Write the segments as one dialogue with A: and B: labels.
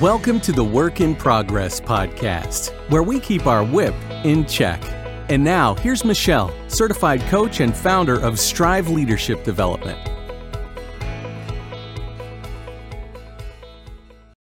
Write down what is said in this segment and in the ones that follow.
A: Welcome to the Work in Progress podcast, where we keep our whip in check. And now, here's Michelle, certified coach and founder of Strive Leadership Development.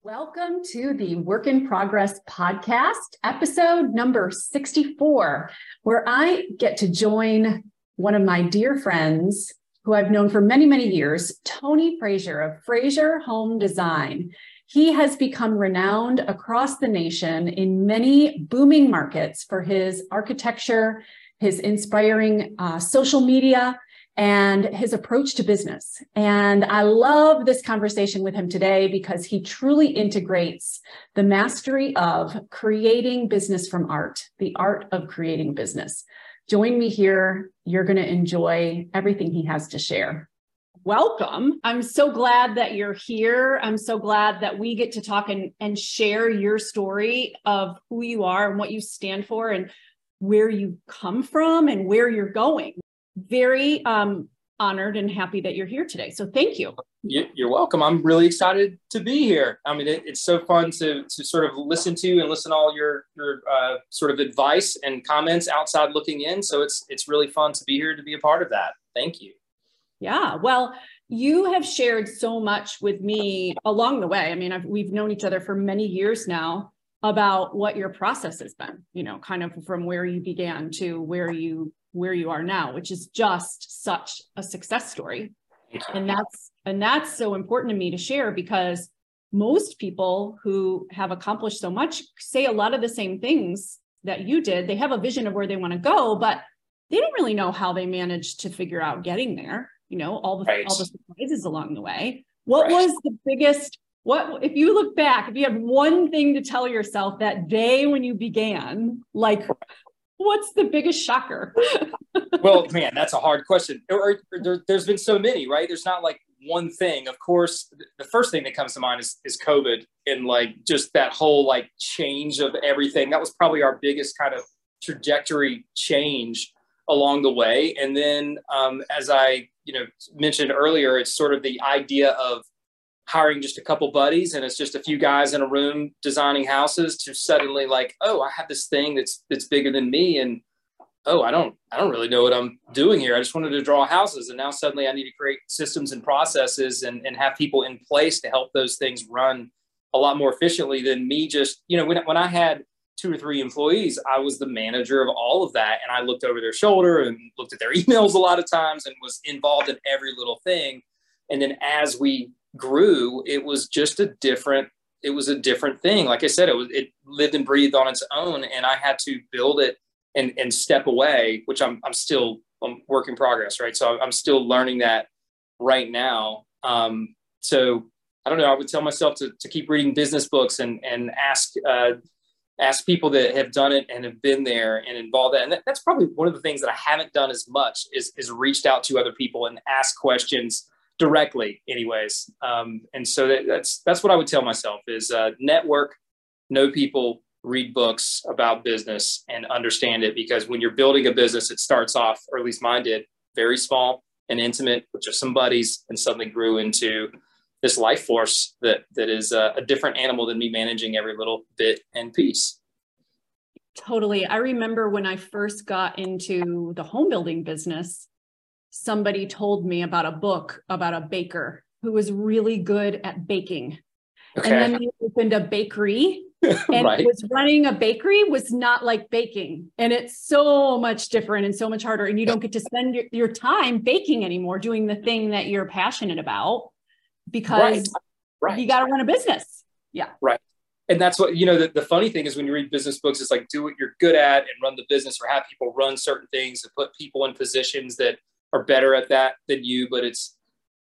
B: Welcome to the Work in Progress podcast, episode number 64, where I get to join one of my dear friends who I've known for many, many years, Tony Frazier of Frazier Home Design. He has become renowned across the nation in many booming markets for his architecture, his inspiring uh, social media, and his approach to business. And I love this conversation with him today because he truly integrates the mastery of creating business from art, the art of creating business. Join me here. You're going to enjoy everything he has to share welcome. I'm so glad that you're here. I'm so glad that we get to talk and, and share your story of who you are and what you stand for and where you come from and where you're going. Very um, honored and happy that you're here today. So thank you.
C: You're welcome. I'm really excited to be here. I mean, it, it's so fun to to sort of listen to and listen to all your your uh, sort of advice and comments outside looking in. So it's it's really fun to be here to be a part of that. Thank you.
B: Yeah. Well, you have shared so much with me along the way. I mean, I've, we've known each other for many years now about what your process has been, you know, kind of from where you began to where you where you are now, which is just such a success story. And that's and that's so important to me to share because most people who have accomplished so much say a lot of the same things that you did. They have a vision of where they want to go, but they don't really know how they managed to figure out getting there you know all the right. all the surprises along the way. What right. was the biggest what if you look back if you have one thing to tell yourself that day when you began like what's the biggest shocker?
C: Well man that's a hard question. Or, or there, has been so many right? There's not like one thing. Of course the first thing that comes to mind is, is covid and like just that whole like change of everything. That was probably our biggest kind of trajectory change along the way. And then um, as i you know mentioned earlier, it's sort of the idea of hiring just a couple buddies and it's just a few guys in a room designing houses to suddenly like, oh, I have this thing that's that's bigger than me and oh, I don't I don't really know what I'm doing here. I just wanted to draw houses and now suddenly I need to create systems and processes and, and have people in place to help those things run a lot more efficiently than me just, you know, when, when I had two or three employees, I was the manager of all of that. And I looked over their shoulder and looked at their emails a lot of times and was involved in every little thing. And then as we grew, it was just a different, it was a different thing. Like I said, it was, it lived and breathed on its own. And I had to build it and, and step away, which I'm, I'm still I'm work in progress. Right. So I'm still learning that right now. Um, so I don't know. I would tell myself to, to keep reading business books and, and ask, uh, ask people that have done it and have been there and involved that. And that, that's probably one of the things that I haven't done as much is, is reached out to other people and ask questions directly anyways. Um, and so that, that's, that's what I would tell myself is uh, network, know people, read books about business and understand it. Because when you're building a business, it starts off, or at least mine did, very small and intimate with just some buddies and suddenly grew into this life force that that is a, a different animal than me managing every little bit and piece.
B: Totally. I remember when I first got into the home building business, somebody told me about a book about a baker who was really good at baking. Okay. And then he opened a bakery and right. was running a bakery was not like baking. And it's so much different and so much harder. And you don't get to spend your, your time baking anymore, doing the thing that you're passionate about because right. Right. you got to run a business. Yeah.
C: Right. And that's what, you know, the, the funny thing is when you read business books, it's like do what you're good at and run the business or have people run certain things and put people in positions that are better at that than you. But it's,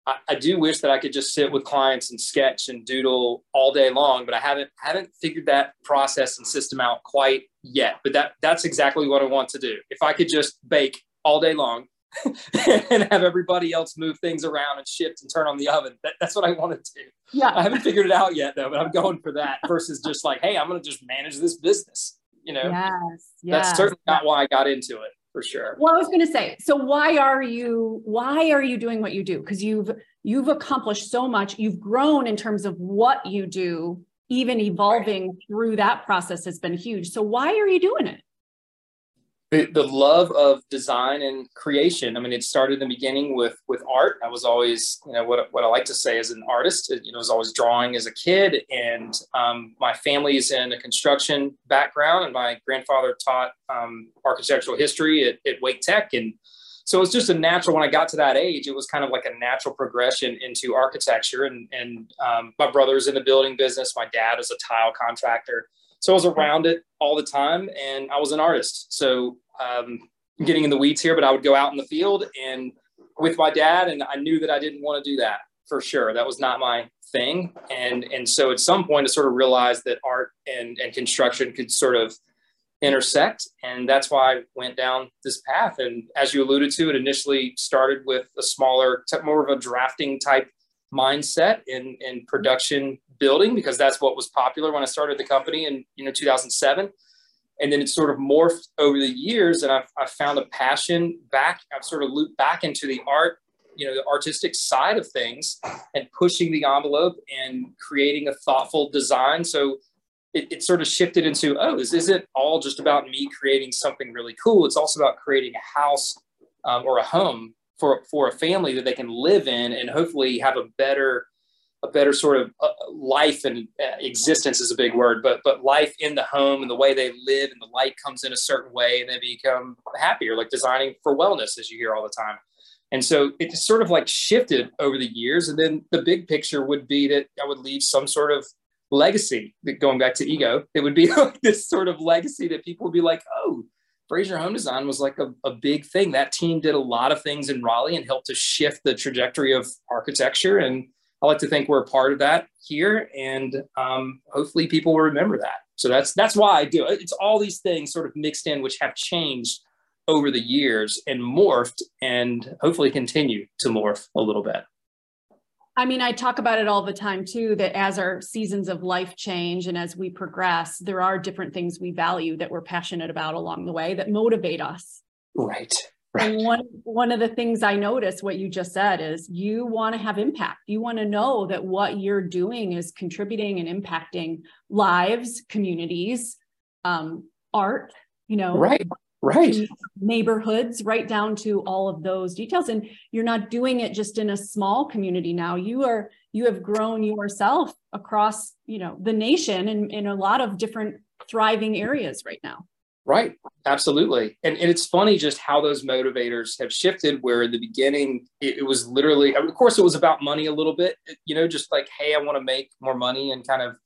C: I, I do wish that I could just sit with clients and sketch and doodle all day long, but I haven't haven't figured that process and system out quite yet. But that that's exactly what I want to do. If I could just bake all day long and have everybody else move things around and shift and turn on the oven. That, that's what I want to do. Yeah. I haven't figured it out yet though, but I'm going for that versus just like, hey, I'm going to just manage this business. You know, yes, yes. that's certainly not why I got into it for sure.
B: Well, I was going to say, so why are you why are you doing what you do? Because you've you've accomplished so much. You've grown in terms of what you do even evolving right. through that process has been huge. So why are you doing it?
C: The, the love of design and creation. I mean, it started in the beginning with with art. I was always, you know, what, what I like to say as an artist, you know, I was always drawing as a kid. And um, my family is in a construction background, and my grandfather taught um, architectural history at, at Wake Tech. And so it was just a natural when i got to that age it was kind of like a natural progression into architecture and and um, my brother's in the building business my dad is a tile contractor so i was around it all the time and i was an artist so um, getting in the weeds here but i would go out in the field and with my dad and i knew that i didn't want to do that for sure that was not my thing and and so at some point i sort of realized that art and and construction could sort of intersect. And that's why I went down this path. And as you alluded to, it initially started with a smaller, more of a drafting type mindset in, in production building, because that's what was popular when I started the company in, you know, 2007. And then it sort of morphed over the years and I've, I've found a passion back. I've sort of looped back into the art, you know, the artistic side of things and pushing the envelope and creating a thoughtful design. So it, it, sort of shifted into oh this isn't all just about me creating something really cool it's also about creating a house um, or a home for for a family that they can live in and hopefully have a better a better sort of uh, life and uh, existence is a big word but but life in the home and the way they live and the light comes in a certain way and they become happier like designing for wellness as you hear all the time. And so it just sort of like shifted over the years and then the big picture would be that i would leave some sort of legacy that going back to ego it would be like this sort of legacy that people would be like oh Frazier home design was like a, a big thing. That team did a lot of things in raleigh and helped to shift the trajectory of architecture and i like to think we're a part of that here and um, hopefully people will remember that so that's that's why i do it it's all these things sort of mixed in which have changed over the years and morphed and hopefully continue to morph a little bit
B: I mean, I talk about it all the time too that as our seasons of life change and as we progress, there are different things we value that we're passionate about along the way that motivate us.
C: Right.
B: Right. And one one of the things I notice what you just said is you want to have impact. You want to know that what you're doing is contributing and impacting lives, communities, um, art, you know,
C: right right
B: neighborhoods right down to all of those details and you're not doing it just in a small community now you are you have grown yourself across you know the nation and in a lot of different thriving areas right now
C: right. Absolutely. And, and it's funny just how those motivators have shifted where in the beginning it, it was literally of course it was about money a little bit you know just like hey i want to make more money and kind of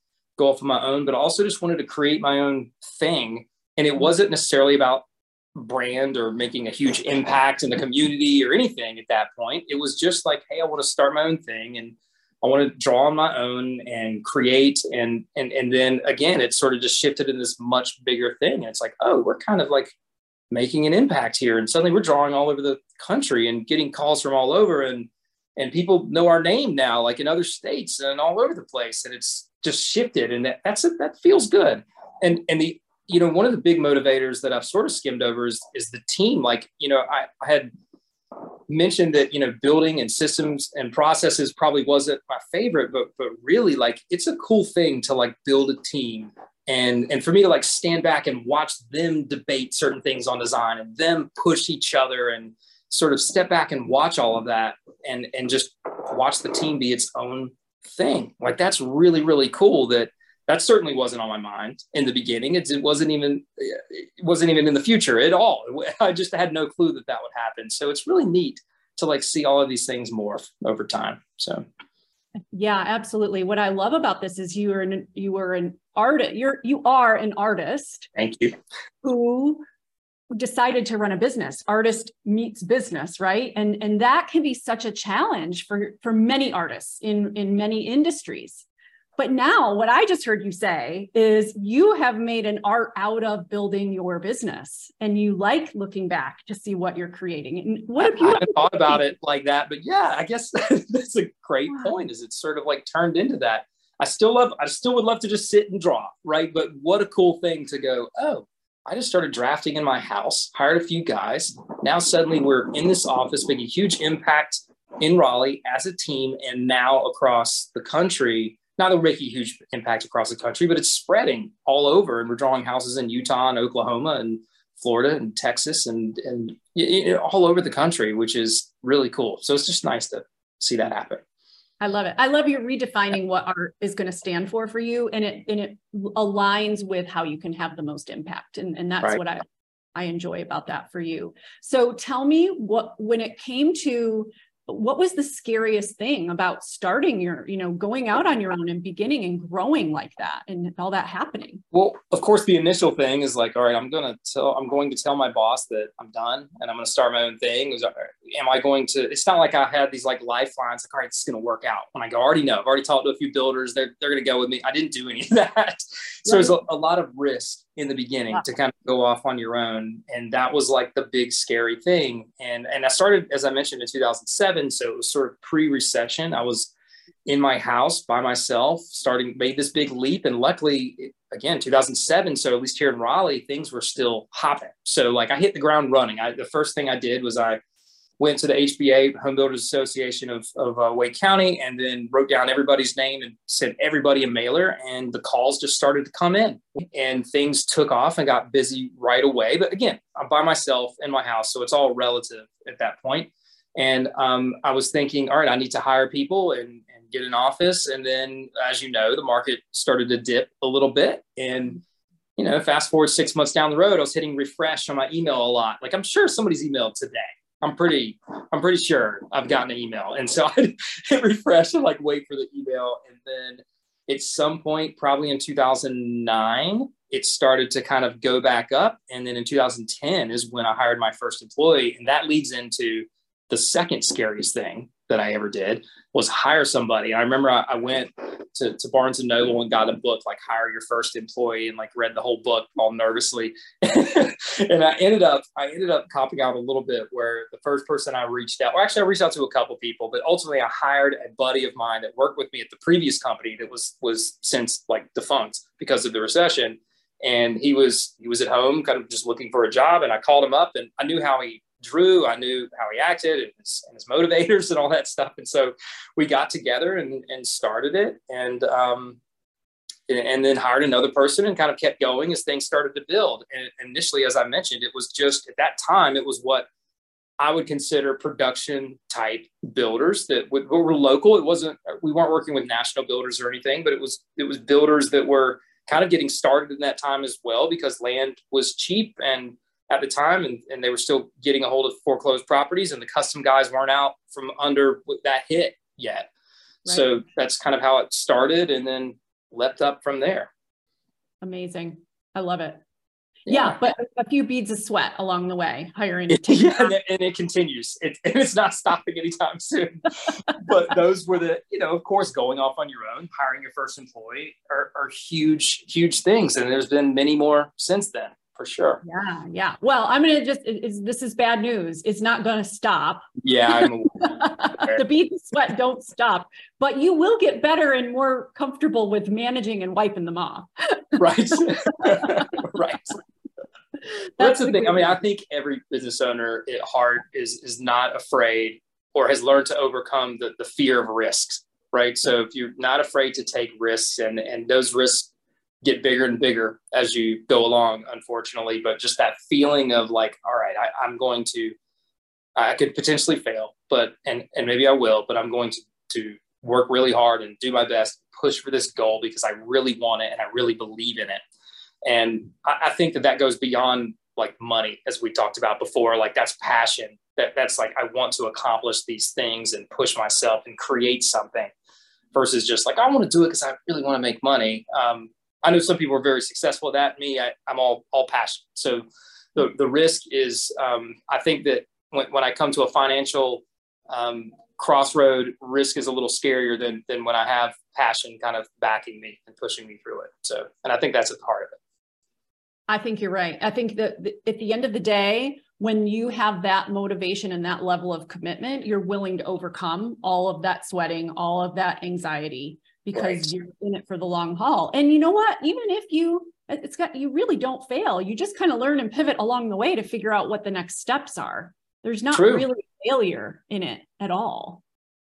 C: go off on my own but also just wanted to create my own thing. And it wasn't necessarily about brand or making a huge impact in the community or anything at that point. It was just like, hey, I want to start my own thing. And I want to draw on my own and create and and and then again it sort of just shifted in this much bigger thing. And it's like, oh, we're kind of like making an impact here. And suddenly we're drawing all over the country and getting calls from all over and and people know our name now, like in other states and all over the place. And it's just shifted. And that that's it, that feels good. And and the you know, one of the big motivators that I've sort of skimmed over is, is the team. Like, you know, I, I had mentioned that, you know, building and systems and processes probably wasn't my favorite, but, but really like, it's a cool thing to like build a team and, and for me to like stand back and watch them debate certain things on design and them push each other and sort of step back and watch all of that and, and just watch the team be its own thing. Like that's really, really cool that, that certainly wasn't on my mind in the beginning. It, it wasn't even it wasn't even in the future at all. I just had no clue that that would happen. So it's really neat to like see all of these things morph over time. So
B: yeah, absolutely. What I love about this is you are an you are an artist. You're you are an artist.
C: Thank you.
B: Who decided to run a business artist meets business right and and that can be such a challenge for for many artists in in many industries but now, what I just heard you say is you have made an art out of building your business and you like looking back to see what you're creating. And what
C: if you I haven't thought about it like that? But yeah, I guess that's a great point. Is it's sort of like turned into that. I still love, I still would love to just sit and draw, right? But what a cool thing to go, oh, I just started drafting in my house, hired a few guys. Now suddenly we're in this office making a huge impact in Raleigh as a team and now across the country not a huge impact across the country, but it's spreading all over. And we're drawing houses in Utah and Oklahoma and Florida and Texas and and you know, all over the country, which is really cool. So it's just nice to see that happen.
B: I love it. I love you redefining what art is going to stand for for you, and it and it aligns with how you can have the most impact, and and that's right. what I I enjoy about that for you. So tell me what when it came to what was the scariest thing about starting your you know going out on your own and beginning and growing like that and all that happening?
C: Well of course the initial thing is like all right i'm gonna tell i'm going to tell my boss that i'm done and i'm gonna start my own thing. Was, am i going to it's not like i had these like lifelines like all right it's gonna work out. When i go I already know. I've already talked to a few builders. They're, they're gonna go with me. I didn't do any of that. So there's a, a lot of risk in the beginning to kind of go off on your own and that was like the big scary thing. And and i started as i mentioned in 2007 so it was sort of pre-recession. I was in my house by myself starting made this big leap and luckily again 2007 so at least here in raleigh things were still hopping. So like i hit the ground running. I, the first thing i did was i went to the HBA Home Builders Association of, of uh, Wake County and then wrote down everybody's name and sent everybody a mailer and the calls just started to come in and things took off and got busy right away. But again, I'm by myself in my house, so it's all relative at that point. And um, I was thinking, all right, I need to hire people and, and get an office. And then, as you know, the market started to dip a little bit. And you know, fast forward six months down the road, I was hitting refresh on my email a lot. Like I'm sure somebody's emailed today I'm pretty, I'm pretty sure I've gotten an email. And so I hit refresh and like wait for the email. And then at some point, probably in 2009, it started to kind of go back up. And then in 2010 is when I hired my first employee. And that leads into the second scariest thing that I ever did was hire somebody. I remember I, I went to, to, Barnes and Noble and got a book like hire your first employee and like read the whole book all nervously. and I ended up, I ended up copying out a little bit where the first person I reached out, well, actually I reached out to a couple people, but ultimately I hired a buddy of mine that worked with me at the previous company that was, was since like defunct because of the recession. And he was, he was at home kind of just looking for a job. And I called him up and I knew how he drew. I knew how he acted and his, and his, motivators and all that stuff. And so we got together and, and started it and, um, and then hired another person and kind of kept going as things started to build. And initially, as I mentioned, it was just at that time, it was what I would consider production type builders that were local. It wasn't, we weren't working with national builders or anything, but it was, it was builders that were kind of getting started in that time as well because land was cheap and at the time and, and they were still getting a hold of foreclosed properties and the custom guys weren't out from under that hit yet. Right. So that's kind of how it started and then leapt up from there.
B: Amazing. I love it. Yeah, yeah but a few beads of sweat along the way, hiring.
C: yeah, and it, and it continues. It, and it's not stopping anytime soon. but those were the, you know, of course, going off on your own, hiring your first employee are, are huge, huge things. And there's been many more since then for sure.
B: Yeah, yeah. Well, I'm gonna just this is bad news. It's not gonna stop.
C: Yeah,
B: the beat and sweat don't stop, but you will get better and more comfortable with managing and wiping them off.
C: right, right. That's, That's the thing. I mean, I think every business owner at heart is is not afraid or has learned to overcome the, the fear of risks. Right. So if you're not afraid to take risks and and those risks get bigger and bigger as you go along, unfortunately. But just that feeling of like, all right, I, I'm going to, I could potentially fail, but and and maybe I will, but I'm going to to work really hard and do my best, push for this goal because I really want it and I really believe in it. And I, I think that that goes beyond like money, as we talked about before. Like that's passion. That that's like I want to accomplish these things and push myself and create something versus just like I want to do it because I really want to make money. Um, I know some people are very successful at that. Me, I, am all all passion. So the the risk is, um, I think that when, when I come to a financial um, crossroad, risk is a little scarier than than when I have passion kind of backing me and pushing me through it. So, and I think that's at the heart of it.
B: I think you're right. I think that at the end of the day, when you have that motivation and that level of commitment, you're willing to overcome all of that sweating, all of that anxiety because right. you're in it for the long haul. And you know what? Even if you uh, it's got you really don't fail. You just kind of learn and pivot along the way to figure out what the next steps are. There's not True. really failure in it at all.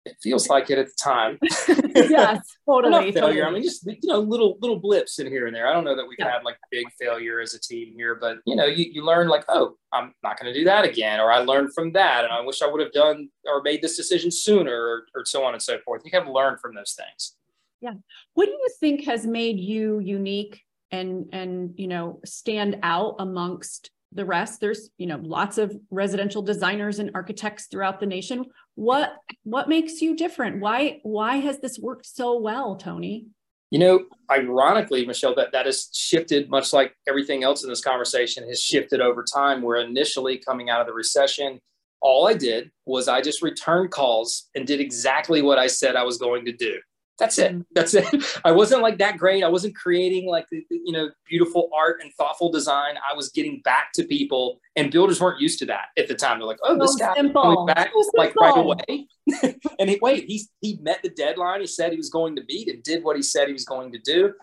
C: it feels like it at the time.
B: yes, totally.
C: Not failure.
B: Totally.
C: I mean, just you know, little little blips in here and there. I don't know that we've yeah. had like big failure as a team here, but you know, you, you learn like, oh, I'm not going to do that again, or I learned from that, and I wish I would have done or made this decision sooner, or, or so on and so forth. You have to learn from those things.
B: Yeah. What do you think has made you unique and and you know stand out amongst the rest? There's you know lots of residential designers and architects throughout the nation. What what makes you different? Why why has this worked so well tony?
C: You know ironically michelle that that has shifted much like everything else in this conversation has shifted over time where initially coming out of the recession all i did was i just returned calls and did exactly what i said i was going to do that's it. Mm. That's it. I wasn't like that great. I wasn't creating like you know beautiful art and thoughtful design. I was getting back to people, and builders weren't used to that at the time. They're like, "Oh, this guy coming back like right away." and he wait, he he met the deadline. He said he was going to meet and did what he said he was going to do.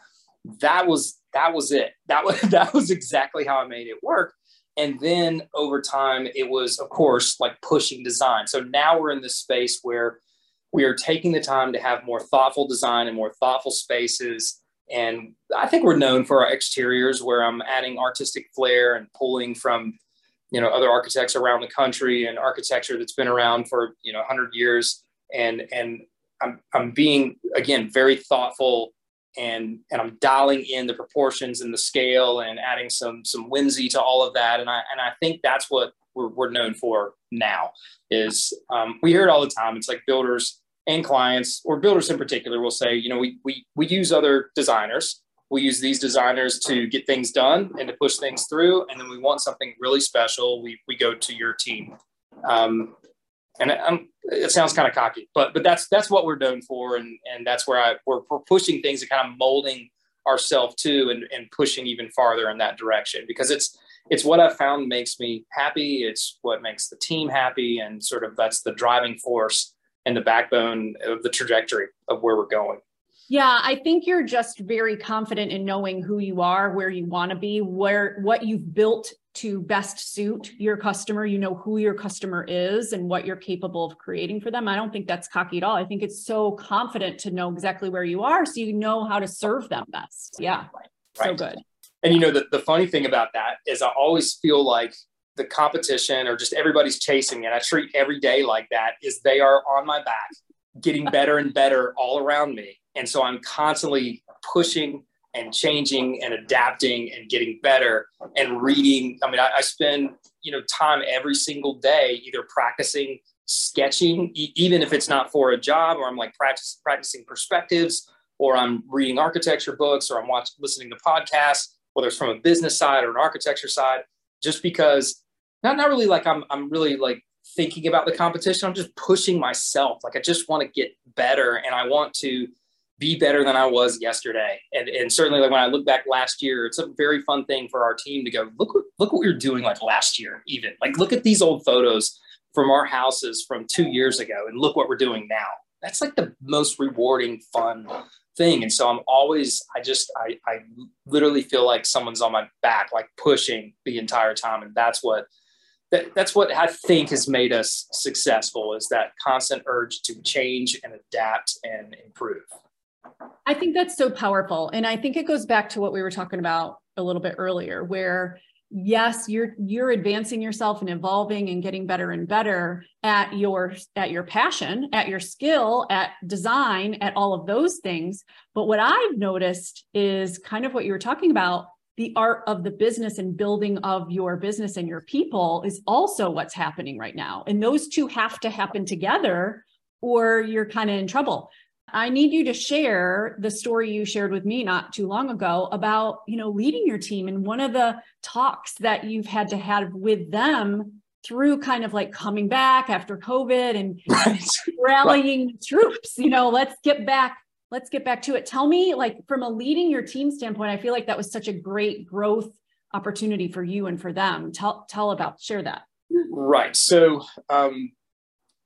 C: That was that was it. That was that was exactly how I made it work. And then over time, it was of course like pushing design. So now we're in this space where we are taking the time to have more thoughtful design and more thoughtful spaces. And I think we're known for our exteriors where I'm adding artistic flair and pulling from, you know, other architects around the country and architecture that's been around for, you know, 100 years. And, and I'm, I'm being, again, very thoughtful and, and I'm dialing in the proportions and the scale and adding some, some whimsy to all of that. And I, and I think that's what we're, we're known for now is um, we hear it all the time. It's like builders and clients or builders in particular will say, you know, we, we, we use other designers. We use these designers to get things done and to push things through. And then we want something really special. We, we go to your team. Um, and I'm, it sounds kind of cocky, but, but that's, that's what we're known for. And, and that's where I, we're, we're pushing things and kind of molding ourselves to and, and pushing even farther in that direction because it's, it's what I've found makes me happy. It's what makes the team happy. And sort of that's the driving force and the backbone of the trajectory of where we're going.
B: Yeah, I think you're just very confident in knowing who you are, where you want to be, where what you've built to best suit your customer. You know who your customer is and what you're capable of creating for them. I don't think that's cocky at all. I think it's so confident to know exactly where you are so you know how to serve them best. Yeah. Right. So good.
C: And you know, the, the funny thing about that is I always feel like the competition or just everybody's chasing me. And I treat every day like that is they are on my back, getting better and better all around me. And so I'm constantly pushing and changing and adapting and getting better and reading. I mean, I, I spend, you know, time every single day either practicing sketching, e- even if it's not for a job or I'm like practice, practicing perspectives or I'm reading architecture books or I'm watching, listening to podcasts whether it's from a business side or an architecture side, just because not not really like I'm I'm really like thinking about the competition. I'm just pushing myself. Like I just want to get better and I want to be better than I was yesterday. And, and certainly like when I look back last year, it's a very fun thing for our team to go, look, look what we were doing like last year, even like, look at these old photos from our houses from two years ago and look what we're doing now. That's like the most rewarding, fun thing. And so I'm always, I just, I, I literally feel like someone's on my back, like pushing the entire time. And that's what, that, that's what I think has made us successful is that constant urge to change and adapt and improve.
B: I think that's so powerful. And I think it goes back to what we were talking about a little bit earlier, where yes you're you're advancing yourself and evolving and getting better and better at your at your passion at your skill at design at all of those things but what i've noticed is kind of what you were talking about the art of the business and building of your business and your people is also what's happening right now and those two have to happen together or you're kind of in trouble I need you to share the story you shared with me not too long ago about, you know, leading your team and one of the talks that you've had to have with them through kind of like coming back after COVID and right. rallying right. troops, you know, let's get back, let's get back to it. Tell me like from a leading your team standpoint, I feel like that was such a great growth opportunity for you and for them. Tell tell about share that.
C: Right. So um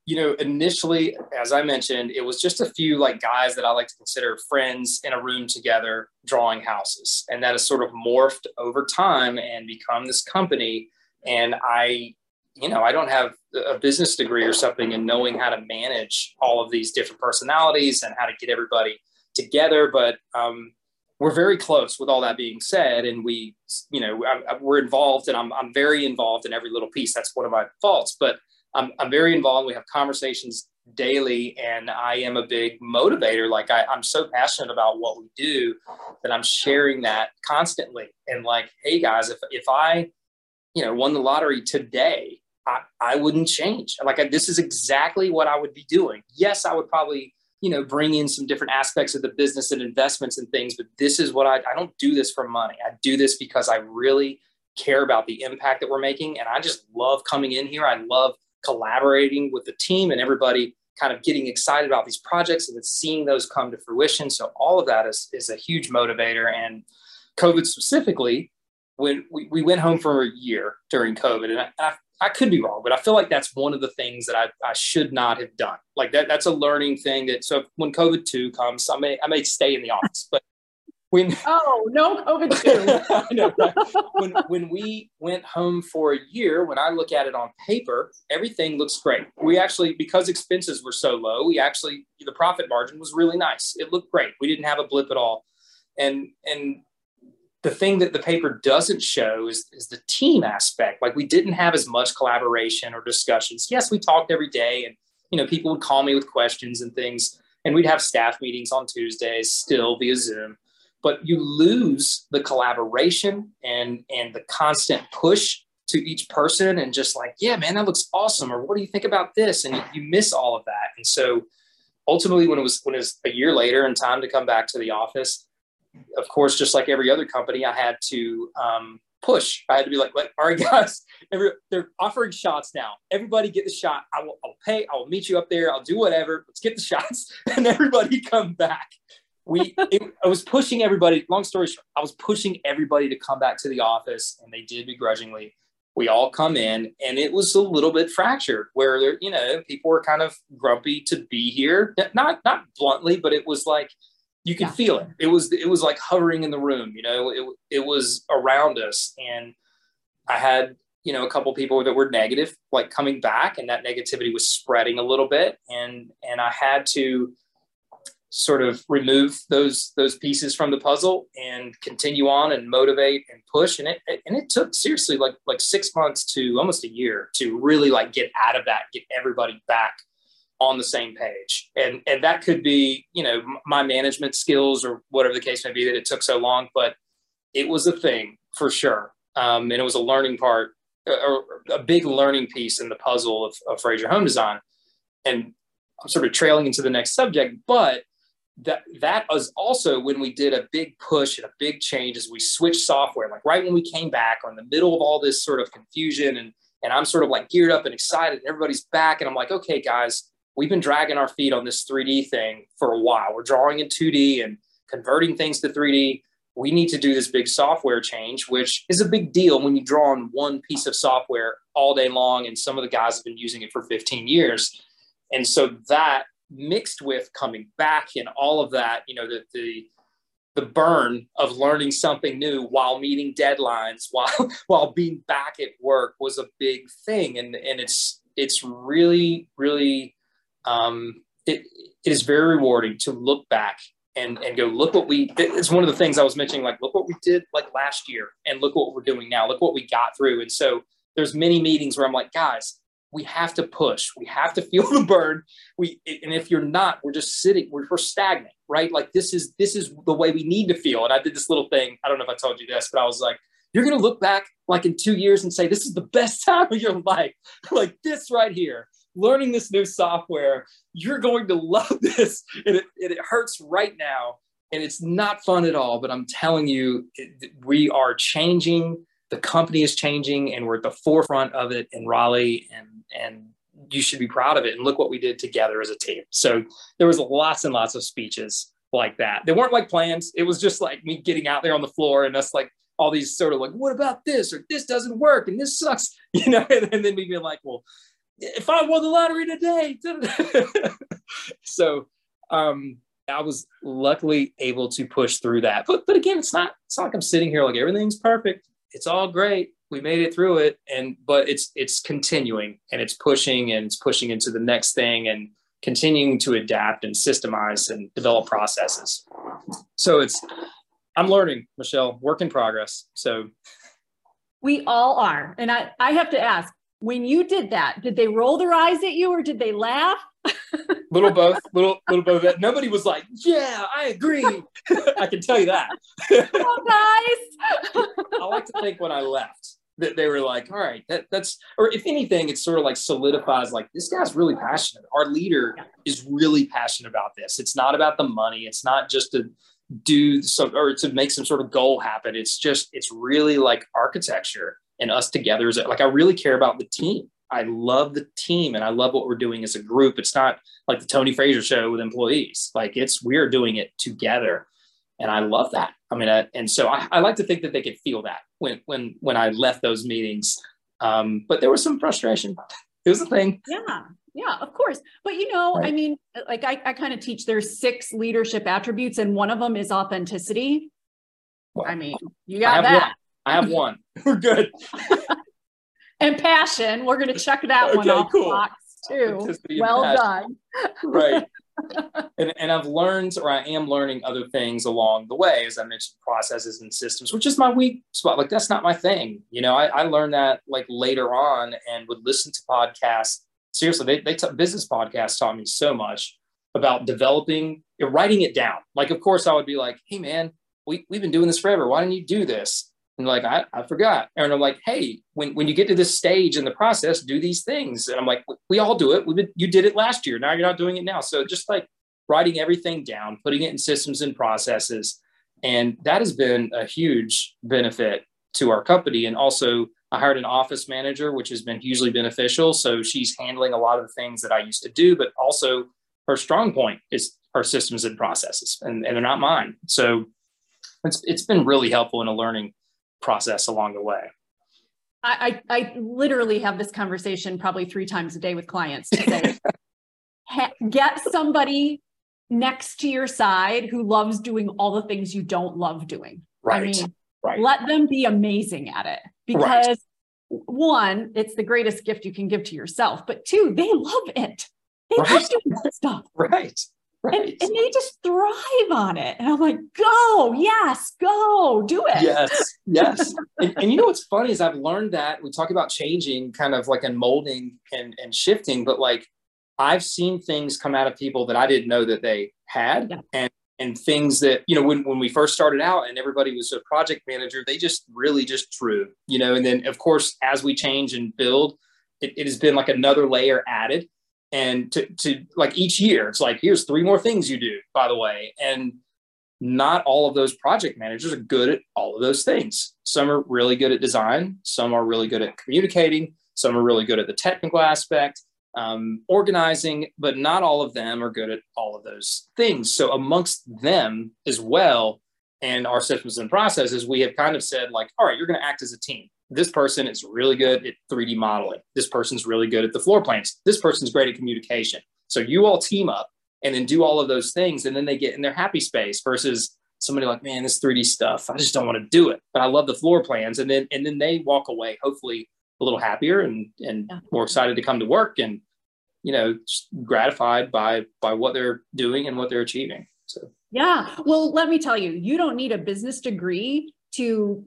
C: you know, initially, as I mentioned, it was just a few like guys that I like to consider friends in a room together drawing houses. And that has sort of morphed over time and become this company. And I you know, I don't have a business degree or something and knowing how to manage all of these different personalities and how to get everybody together. But um, we're very close with all that being said. And we, you know, I, I, we're involved and I'm, I'm very involved in every little piece. That's one of my faults, but I'm, I'm very involved. We have conversations daily and I am a big motivator. Like I, I'm so passionate about what we do that I'm sharing that constantly. And like, hey guys, if, if I, you know, won the lottery today, I, I wouldn't change. Like I, this is exactly what I would be doing. Yes, I would probably you know bring in some different aspects of the business and investments and things but this is what I, I don't do this for money i do this because i really care about the impact that we're making and i just love coming in here i love collaborating with the team and everybody kind of getting excited about these projects and then seeing those come to fruition so all of that is, is a huge motivator and covid specifically when we, we went home for a year during covid and I, I I could be wrong, but I feel like that's one of the things that I, I should not have done. Like that, that's a learning thing that, so when COVID two comes, I may, I may stay in the office, but when,
B: oh, no COVID two.
C: Know, right? when, when we went home for a year, when I look at it on paper, everything looks great. We actually, because expenses were so low, we actually, the profit margin was really nice. It looked great. We didn't have a blip at all. And, and the thing that the paper doesn't show is, is the team aspect. Like we didn't have as much collaboration or discussions. Yes, we talked every day and, you know, people would call me with questions and things, and we'd have staff meetings on Tuesdays still via Zoom. But you lose the collaboration and and the constant push to each person and just like, yeah, man, that looks awesome. Or what do you think about this? And you, you miss all of that. And so ultimately when it was when it was a year later and time to come back to the office, of course, just like every other company, I had to um, push. I had to be like, all right, guys, every, they're offering shots now. Everybody get the shot. I will, I'll pay. I will meet you up there. I'll do whatever. Let's get the shots, and everybody come back. We, it, I was pushing everybody. Long story short, I was pushing everybody to come back to the office, and they did begrudgingly. We all come in, and it was a little bit fractured, where you know, people were kind of grumpy to be here. Not, not bluntly, but it was like you could yeah. feel it. It was it was like hovering in the room. You know, it it was around us, and I had you know a couple people that were negative, like coming back, and that negativity was spreading a little bit, and and I had to sort of remove those those pieces from the puzzle and continue on and motivate and push and it and it took seriously like like six months to almost a year to really like get out of that get everybody back on the same page. And and that could be you know my management skills or whatever the case may be that it took so long but it was a thing for sure. Um, and it was a learning part or a big learning piece in the puzzle of, of Frazier home design. And i'm sort of trailing into the next subject but that that was also when we did a big push and a big change as we switched software. Like right when we came back or in the middle of all this sort of confusion and and i'm sort of like geared up and excited and everybody's back. And i'm like okay guys we've been dragging our feet on this 3D thing for a while. We're drawing in 2D and converting things to 3D. We need to do this big software change, which is a big deal when you draw on one piece of software all day long. And some of the guys have been using it for 15 years. And so that mixed with coming back and all of that, you know, the, the, the burn of learning something new while meeting deadlines, while while being back at work was a big thing. And and it's it's really, really um, it, it is very rewarding to look back and and go look what we it's one of the things i was mentioning like look what we did like last year and look what we're doing now. Look what we got through. And so there's many meetings where i'm like guys we have to push. We have to feel the burn. We and if you're not we're just sitting we're, we're stagnant right? Like this is this is the way we need to feel. And i did this little thing i don't know if i told you this but i was like you're going to look back like in two years and say this is the best time of your life. Like this right here learning this new software. You're going to love this. And it, it, hurts right now. And it's not fun at all. But I'm telling you, it, we are changing. The company is changing, and we're at the forefront of it in Raleigh. And, and you should be proud of it. And look what we did together as a team. So there was lots and lots of speeches like that. They weren't like plans. It was just like me getting out there on the floor and us like all these sort of like, what about this? Or this doesn't work and this sucks, you know, and, and then we'd be like, well, if I won the lottery today. so um, I was luckily able to push through that. But but again, it's not it's not like I'm sitting here like everything's perfect. It's all great. we made it through it and but it's it's continuing and it's pushing and it's pushing into the next thing and continuing to adapt and systemize and develop processes so it's i'm learning michelle work in progress so
B: we all are and i i have to ask when you did that did they roll their eyes at you or did they laugh
C: little both little little both nobody was like yeah i agree i can tell you that
B: oh, guys
C: i like to think when i left that they were like, all right, that, that's, or if anything, it sort of like solidifies like this guy's really passionate. Our leader is really passionate about this. It's not about the money. It's not just to do some or to make some sort of goal happen. It's just, it's really like architecture and us together is like, I really care about the team. I love the team and I love what we're doing as a group. It's not like the Tony Frazier show with employees. Like it's, we're doing it together. And I love that. I mean, I, and so I, I like to think that they could feel that when when when I left those meetings. Um, but there was some frustration. It was a thing.
B: Yeah, yeah, of course. But you know, right. I mean, like I, I kind of teach there's six leadership attributes, and one of them is authenticity. Well, I mean, you got that.
C: One. I have one. We're good.
B: and passion. We're going to check that okay, one off cool. box too. Well done.
C: right. and, and I've learned, or I am learning other things along the way, as I mentioned, processes and systems, which is my weak spot. Like that's not my thing. You know, I, I learned that like later on and would listen to podcasts. Seriously, they, they t- business podcasts taught me so much about developing, writing it down. Like, of course, I would be like, hey, man, we, we've been doing this forever. Why didn't you do this? And like, I, I forgot. And I'm like, hey, when, when you get to this stage in the process, do these things. And I'm like, we all do it. Been, you did it last year. Now you're not doing it now. So just like writing everything down, putting it in systems and processes. And that has been a huge benefit to our company. And also, I hired an office manager, which has been hugely beneficial. So she's handling a lot of the things that I used to do, but also her strong point is her systems and processes, and, and they're not mine. So it's, it's been really helpful in a learning process along the way.
B: I, I, I literally have this conversation probably three times a day with clients to say, get somebody next to your side who loves doing all the things you don't love doing.
C: Right. I mean, right.
B: let them be amazing at it because right. one, it's the greatest gift you can give to yourself, but two, they love it. They right. love doing that stuff.
C: Right.
B: Right. And, and, they just thrive on it. And I'm like, go, yes, go, do it.
C: Yes, yes. and, and, you know what's funny is I've learned that we talk about changing kind of like and molding and, and shifting, but like I've seen things come out of people that I didn't know that they had. Yeah. And and things that, you know, when, when we first started out and everybody was a project manager, they just really just drew, you know, and then of course, as we change and build, it, it has been like another layer added and to, to like each year it's like here's three more things you do by the way. And not all of those project managers are good at all of those things. Some are really good at design. Some are really good at communicating. Some are really good at the technical aspect um, organizing but not all of them are good at all of those things. So amongst them as well and our systems and processes we have kind of said like all right you're going to act as a team this person is really good at 3D modeling. This person's really good at the floor plans. This person's great at communication. So you all team up and then do all of those things. And then they get in their happy space versus somebody like, man, this 3D stuff, I just don't want to do it. But I love the floor plans. And then and then they walk away, hopefully a little happier and and yeah. more excited to come to work and you know gratified by by what they're doing and what they're achieving. So
B: yeah. Well, let me tell you, you don't need a business degree to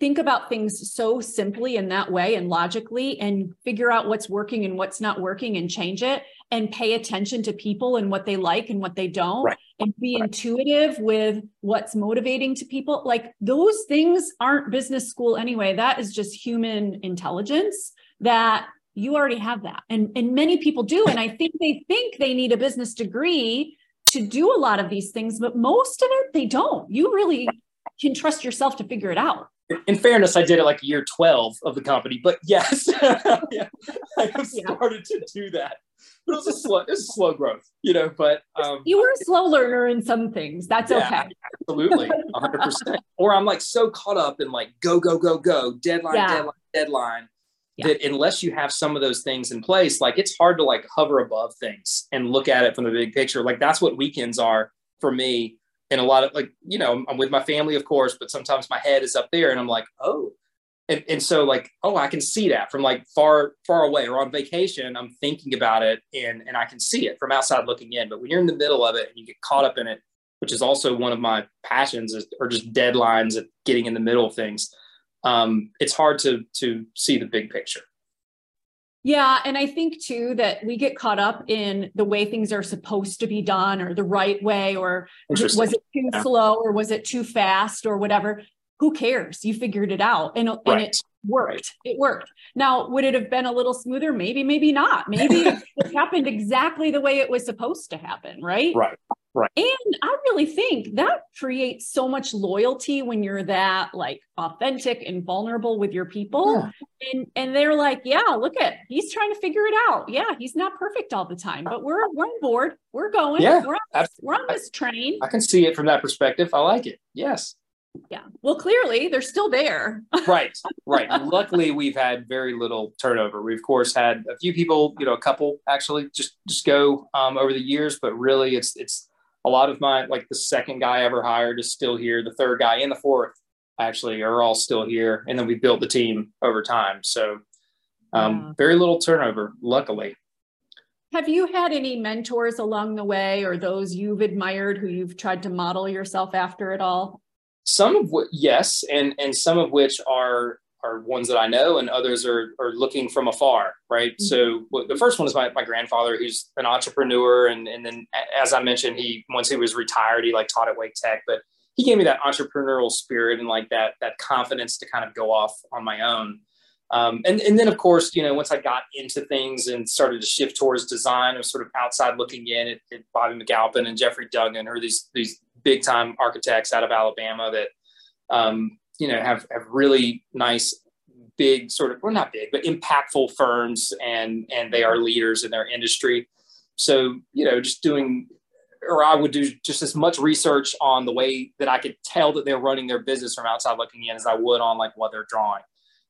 B: think about things so simply in that way and logically and figure out what's working and what's not working and change it and pay attention to people and what they like and what they don't right. and be right. intuitive with what's motivating to people. Like those things aren't business school anyway. That is just human intelligence that you already have that. And and many people do. And i think they think they need a business degree to do a lot of these things but most of it they don't. You really can trust yourself to figure it out
C: in fairness, I did it like year 12 of the company, but yes, yeah, I have started to do that. But it was a slow, it was a slow growth, you know, but um,
B: you were a slow learner in some things. That's yeah, okay.
C: Absolutely. hundred percent. Or I'm like so caught up in like, go, go, go, go deadline, yeah. deadline, deadline yeah. that unless you have some of those things in place, like it's hard to like hover above things and look at it from the big picture. Like that's what weekends are for me and a lot of like you know i'm with my family of course but sometimes my head is up there and i'm like oh and, and so like oh i can see that from like far far away. Or on vacation i'm thinking about it and and i can see it from outside looking in but when you're in the middle of it and you get caught up in it which is also one of my passions is, or just deadlines at getting in the middle of things um, it's hard to to see the big picture
B: yeah. And I think too that we get caught up in the way things are supposed to be done or the right way, or was it too yeah. slow or was it too fast or whatever? Who cares? You figured it out and, right. and it worked. It worked. Now, would it have been a little smoother? Maybe, maybe not. Maybe it happened exactly the way it was supposed to happen. Right.
C: Right. Right.
B: And I really think that creates so much loyalty when you're that like authentic and vulnerable with your people. Yeah. And and they're like, yeah, look at he's trying to figure it out. Yeah, he's not perfect all the time, but we're we're on board. We're going. Yeah, we're on, we're on this train.
C: I can see it from that perspective. I like it. Yes.
B: Yeah. Well, clearly they're still there.
C: right. Right. Luckily, we've had very little turnover. We of course had a few people, you know, a couple actually just just go um, over the years, but really it's it's a lot of my like the second guy I ever hired is still here. The third guy and the fourth actually are all still here. And then we built the team over time. So um, very little turnover, luckily.
B: Have you had any mentors along the way or those you've admired who you've tried to model yourself after at all?
C: Some of what, yes, and and some of which are are ones that I know, and others are are looking from afar, right? Mm-hmm. So well, the first one is my, my grandfather, who's an entrepreneur, and and then as I mentioned, he once he was retired, he like taught at Wake Tech, but he gave me that entrepreneurial spirit and like that that confidence to kind of go off on my own. Um, and and then of course, you know, once I got into things and started to shift towards design, I was sort of outside looking in at, at Bobby McAlpine and Jeffrey Dungan, or these these big time architects out of Alabama that um, you know have have really nice big sort of well not big but impactful firms and and they are leaders in their industry. So you know just doing or i would do just as much research on the way that i could tell that they're running their business from outside looking in as i would on like what they're drawing.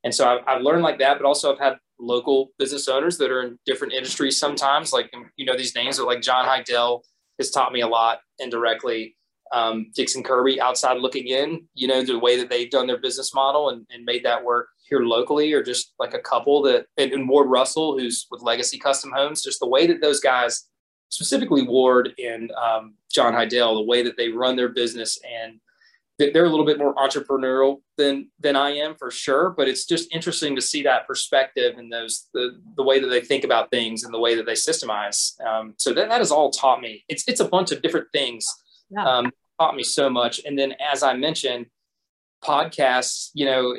C: And so I've, I've learned like that but also i've had local business owners that are in different industries sometimes like you know these names are like john Hydell has taught me a lot indirectly um, Dixon Kirby outside looking in, you know, the way that they've done their business model and, and made that work here locally, or just like a couple that, and, and, Ward Russell, who's with Legacy Custom Homes, just the way that those guys, specifically Ward and um, John Hydell, the way that they run their business and they're a little bit more entrepreneurial than than I am for sure, but it's just interesting to see that perspective and those the the way that they think about things and the way that they systemize. Um, so that, that has all taught me. It's it's a bunch of different things yeah. um, taught me so much. And then, as I mentioned, podcasts, you know,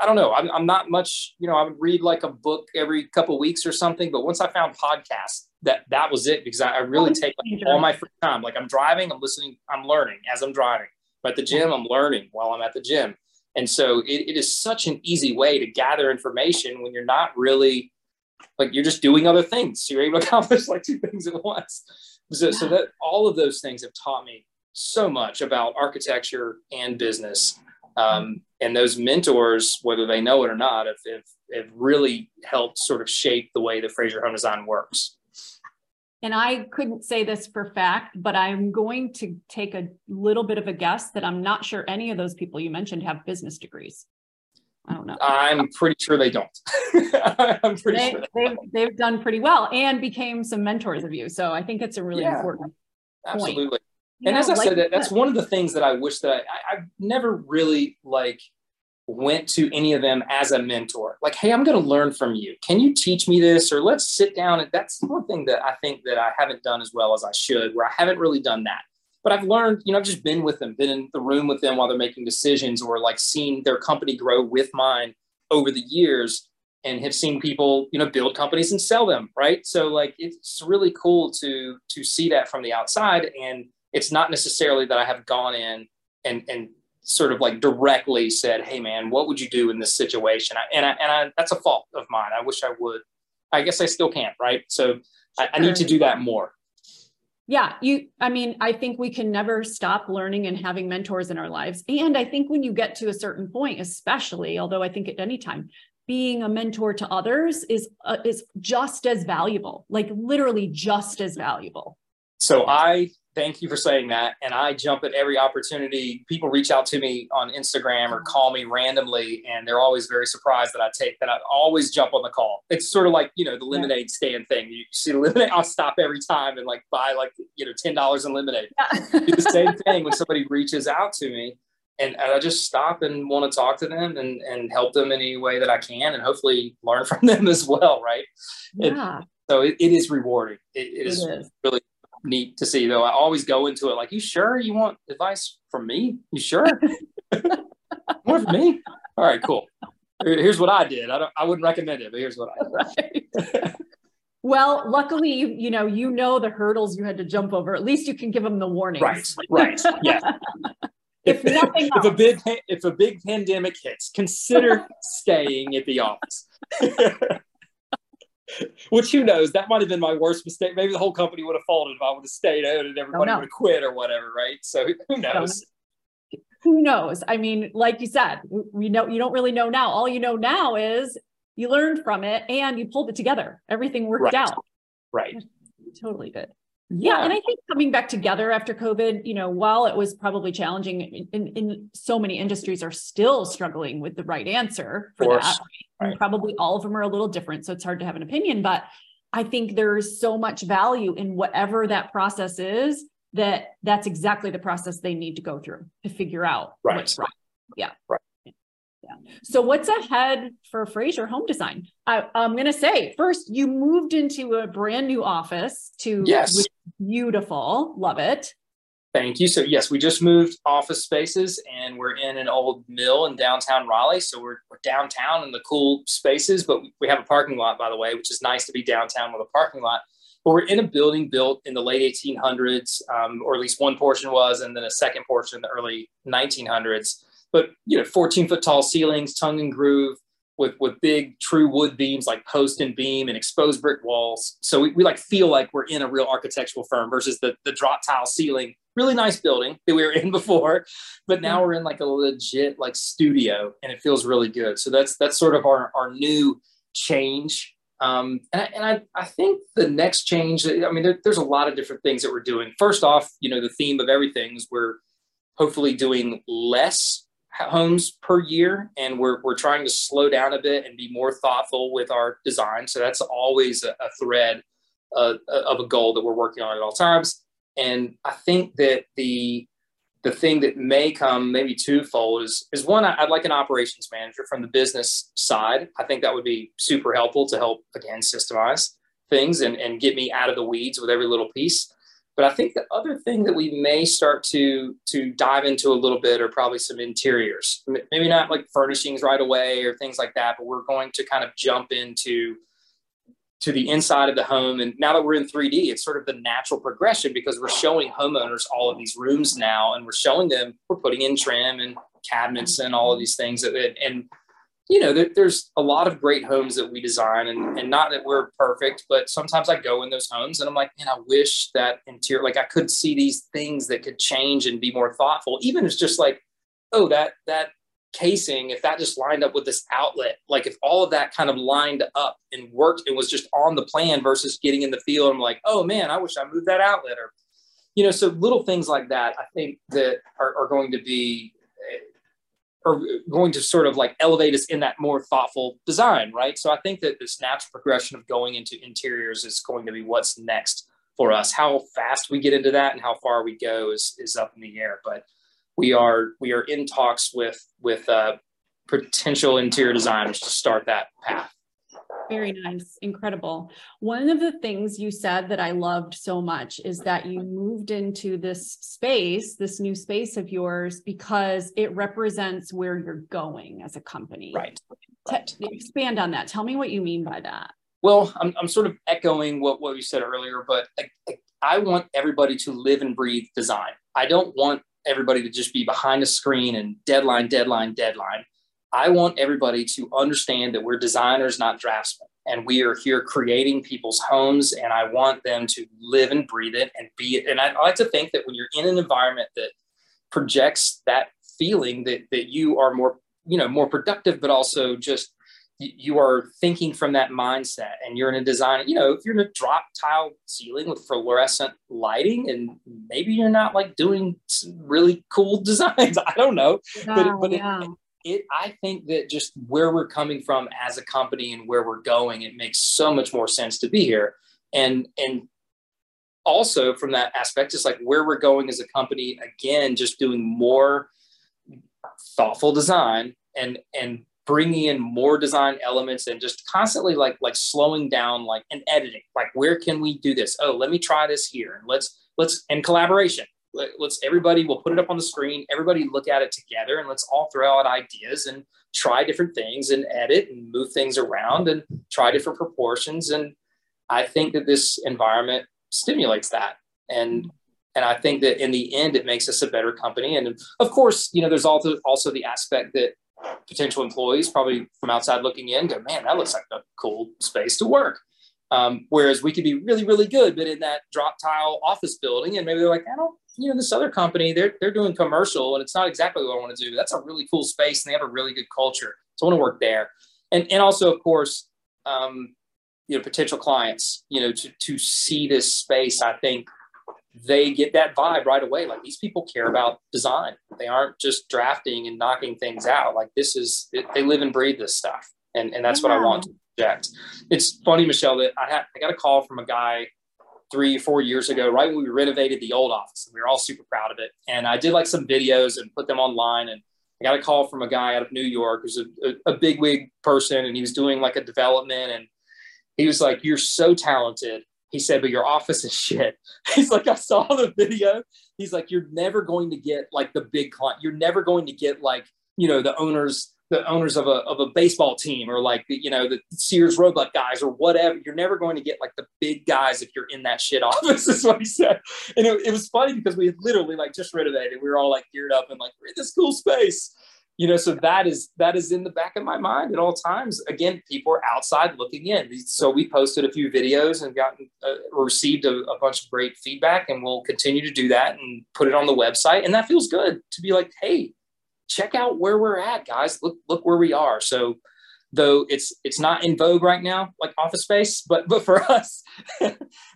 C: I don't know, I'm, I'm not much, you know, I would read like a book every couple weeks or something. But once I found podcasts, that that was it because I, I really take like, all my free time. Like I'm driving, I'm listening, I'm learning as I'm driving. I'm at the gym, I'm learning while I'm at the gym. And so it, it is such an easy way to gather information when you're not really like you're just doing other things. You're able to accomplish like two things at once. So, so that all of those things have taught me so much about architecture and business. Um, and those mentors, whether they know it or not, have, have, have really helped sort of shape the way that Frazier Home Design works.
B: And I couldn't say this for fact, but I'm going to take a little bit of a guess that I'm not sure any of those people you mentioned have business degrees. I don't know.
C: I'm pretty sure they don't.
B: I'm pretty they, sure they have they've done pretty well and became some mentors of you. So I think it's a really yeah, important
C: absolutely. Point. And as I like, said, that that's one of the things that I wish that I, I've never really like went to any of them as a mentor. Like, hey, I'm going to learn from you. Can you teach me this? Or let's sit down. And that's one thing that I think that I haven't done as well as I should, where I haven't really done that. But I've learned, you know, I've just been with them, been in the room with them while they're making decisions, or like seen their company grow with mine over the years and have seen people you know build companies and sell them right so like it's really cool to to see that from the outside and it's not necessarily that I have gone in and and sort of like directly said, "Hey, man, what would you do in this situation?" I, and I, and I, that's a fault of mine. I wish I would. I guess I still can't, right? So I, I need to do that more.
B: Yeah, you. I mean, I think we can never stop learning and having mentors in our lives. And I think when you get to a certain point, especially, although I think at any time, being a mentor to others is uh, is just as valuable, like literally just as valuable.
C: So I thank you for saying that. And I jump at every opportunity. People reach out to me on Instagram or call me randomly, and they're always very surprised that I take that. I always jump on the call. It's sort of like you know the lemonade stand thing. You see the lemonade, I'll stop every time and like buy like you know ten dollars in lemonade. Yeah. Do the same thing when somebody reaches out to me. And, and I just stop and want to talk to them and, and help them any way that I can and hopefully learn from them as well. Right. Yeah. And so it, it is rewarding. it, it is, is really neat to see though. I always go into it like, you sure you want advice from me? You sure? More from me? All right, cool. Here's what I did. I don't I wouldn't recommend it, but here's what I
B: did. well, luckily, you, you know, you know the hurdles you had to jump over. At least you can give them the warning.
C: Right. Right. Yeah. if, if, if a big if a big pandemic hits, consider staying at the office. Which who knows? That might have been my worst mistake. Maybe the whole company would have folded if I would have stayed out and everybody would have quit or whatever, right? So who knows?
B: Who knows? I mean, like you said, we know you don't really know now. All you know now is you learned from it and you pulled it together. Everything worked
C: right.
B: out.
C: Right.
B: Totally good. Yeah. And I think coming back together after COVID, you know, while it was probably challenging in, in, in so many industries are still struggling with the right answer for that. Right. probably all of them are a little different. So it's hard to have an opinion, but I think there's so much value in whatever that process is that that's exactly the process they need to go through to figure out
C: right. what's right.
B: Yeah.
C: Right.
B: Yeah. So what's ahead for Frazier Home Design? I, am going to say first, you moved into a brand new office to
C: yes,
B: beautiful, love it.
C: Thank you. So yes, we just moved office spaces, and we're in an old mill in downtown Raleigh. So we're, we're downtown in the cool spaces, but we have a parking lot, by the way, which is nice to be downtown with a parking lot. But we're in a building built in the late 1800s, um, or at least one portion was, and then a second portion in the early 1900s but you know 14 foot tall ceilings tongue and groove with with big true wood beams like post and beam and exposed brick walls. So we, we like feel like we're in a real architectural firm versus the the drop tile ceiling. Really nice building that we were in before but now we're in like a legit like studio and it feels really good. So that's that's sort of our our new change. Um, and, I, and I, I think the next change i mean there, there's a lot of different things that we're doing. First off you know the theme of everything is we're hopefully doing less homes per year and we're, we're trying to slow down a bit and be more thoughtful with our design. So that's always a, a thread uh, of a goal that we're working on at all times. And i think that the the thing that may come maybe twofold is is one i'd like an operations manager from the business side. I think that would be super helpful to help again systemize things and, and get me out of the weeds with every little piece but I think the other thing that we may start to to dive into a little bit are probably some interiors. Maybe not like furnishings right away or things like that, but we're going to kind of jump into to the inside of the home. And now that we're in 3D, it's sort of the natural progression because we're showing homeowners all of these rooms now, and we're showing them we're putting in trim and cabinets and all of these things. And you know, there, there's a lot of great homes that we design, and, and not that we're perfect, but sometimes I go in those homes and I'm like, man, I wish that interior, like I could see these things that could change and be more thoughtful. Even it's just like, oh, that that casing, if that just lined up with this outlet, like if all of that kind of lined up and worked and was just on the plan versus getting in the field, I'm like, oh man, I wish I moved that outlet, or you know, so little things like that, I think that are, are going to be are going to sort of like elevate us in that more thoughtful design, right? So I think that this natural progression of going into interiors is going to be what's next for us. How fast we get into that and how far we go is is up in the air. But we are we are in talks with with uh, potential interior designers to start that path.
B: Very nice. Incredible. One of the things you said that I loved so much is that you moved into this space, this new space of yours, because it represents where you're going as a company.
C: Right.
B: right. expand on that. Tell me what you mean by that.
C: Well, I'm, I'm sort of echoing what, what you said earlier, but I, I want everybody to live and breathe design. I don't want everybody to just be behind a screen and deadline, deadline, deadline. I want everybody to understand that we're designers, not draftsmen. And we are here creating people's homes. And I want them to live and breathe it and be it. And I, like to think that when you're in an environment that projects that feeling that, that you are more, you know, more productive, but also just you are thinking from that mindset and you're in a design you know if you're in a drop tile ceiling with fluorescent lighting and maybe you're not like doing really cool designs i don't know yeah, but, but yeah. it, it i think that just where we're coming from as a company and where we're going it makes so much more sense to be here. And and also from that aspect just like where we're going as a company again just doing more thoughtful design and and bringing in more design elements and just constantly like like slowing down like and editing. Like where can we do this? Oh let me try this here. And let's let's and collaboration let's everybody we'll put it up on the screen. Everybody look at it together and let's all throw out ideas and try different things and edit and move things around and try different proportions. And i think that this environment stimulates that. And and i think that in the end it makes us a better company. And of course you know there's also also the aspect that potential employees probably from outside looking in go, man, that looks like a cool space to work. Um, whereas we could be really, really good, but in that drop tile office building, and maybe they're like, I don't, you know, this other company, they're they're doing commercial, and it's not exactly what I want to do. That's a really cool space, and they have a really good culture, so I want to work there. And and also, of course, um, you know, potential clients, you know, to to see this space, I think they get that vibe right away. Like these people care about design. They aren't just drafting and knocking things out. Like this is, they live and breathe this stuff. And, and that's yeah. what I want to project. It's funny, Michelle, that I had, I got a call from a guy three, four years ago, right when we renovated the old office. We were all super proud of it. And I did like some videos and put them online. And I got a call from a guy out of New York who's a, a, a big wig person. And he was doing like a development. And he was like, You're so talented he said, but your office is shit. He's like, I saw the video. He's like, you're never going to get like the big client. You're never going to get like, you know, the owners, the owners of a, of a baseball team or like, the, you know, the Sears Roebuck guys or whatever. You're never going to get like the big guys if you're in that shit office is what he said. And it, it was funny because we had literally like just renovated. We were all like geared up and like, we're in this cool space you know so that is that is in the back of my mind at all times again people are outside looking in so we posted a few videos and gotten uh, received a, a, bunch of great feedback and we'll continue to do that and put it on the website and that feels good to be like hey check out where we're at guys. Look look where we are. So though it's it's not in vogue right now like office space but but for us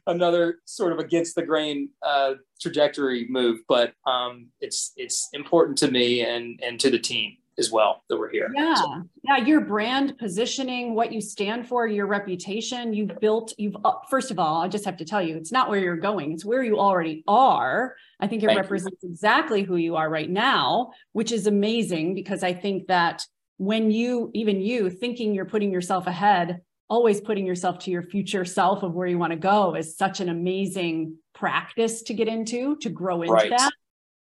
C: another sort of against the grain uh, trajectory move. But um, it's it's important to me and and to the team as well that we're here
B: yeah so. yeah your brand positioning what you stand for your reputation you've built you've uh, first of all i just have to tell you it's not where you're going it's where you already are i think it Thank represents you. exactly who you are right now which is amazing because i think that when you, even you, thinking you're putting yourself ahead, always putting yourself to your future self of where you want to go is such an amazing practice to get into, to grow into right. that.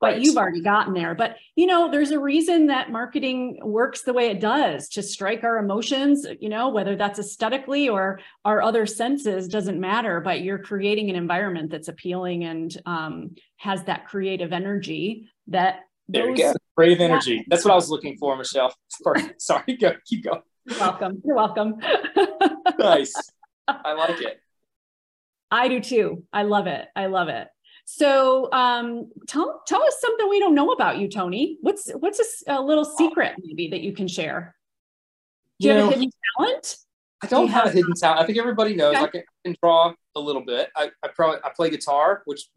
B: But you've already gotten there. But you know, there's a reason that marketing works the way it does to strike our emotions, you know, whether that's aesthetically or our other senses doesn't matter, but you're creating an environment that's appealing and um, has that creative energy that
C: there those, you go. Creative energy. Yeah. That's what I was looking for, Michelle. Sorry, go keep going.
B: You're welcome. You're welcome.
C: nice. I like it.
B: I do too. I love it. I love it. So, um, tell tell us something we don't know about you, Tony. What's what's a, a little secret maybe that you can share? Do you, you have know, a hidden talent?
C: I don't have, have, a hidden talent. I think everybody knows okay. I, can, I can draw a little bit. I, I probably I play guitar, which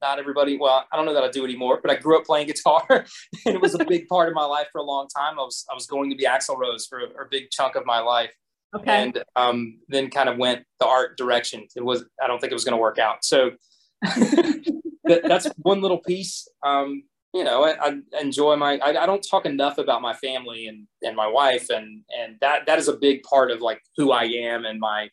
C: not everybody. Well, I don't know that I do anymore, but I grew up playing guitar, and it was a big part of my life for a long time. I was I was going to be Axl Rose for a, a big chunk of my life, okay. and um, then kind of went the art direction. It was I don't think it was going to work out. So that, that's one little piece. Um, you know, I, I enjoy my, I, I, don't talk enough about my family and, and my wife. And, and that, that is a big part of like who I am and my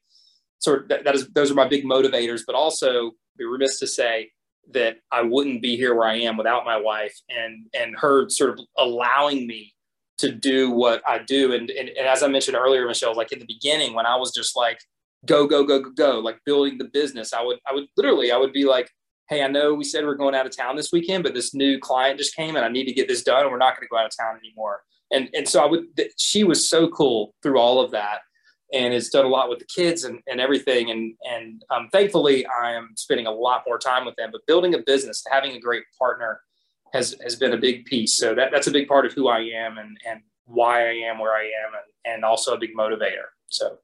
C: sort of, that, that is, those are my big motivators, but also be remiss to say that I wouldn't be here where I am without my wife and, and her sort of allowing me to do what I do. And, and, and as I mentioned earlier, Michelle, like in the beginning, when I was just like, go, go, go, go, go, like building the business, I would, I would literally, I would be like, hey, I know we said we are going out of town this weekend, but this new client just came and I need to get this done and we're not going to go out of town anymore. And, and so I would, she was so cool through all of that and has done a lot with the kids and, and everything. And, and um, thankfully I am spending a lot more time with them, but building a business, having a great partner has, has been a big piece. So that, that's a big part of who I am and, and why I am where I am and, and also a big motivator. So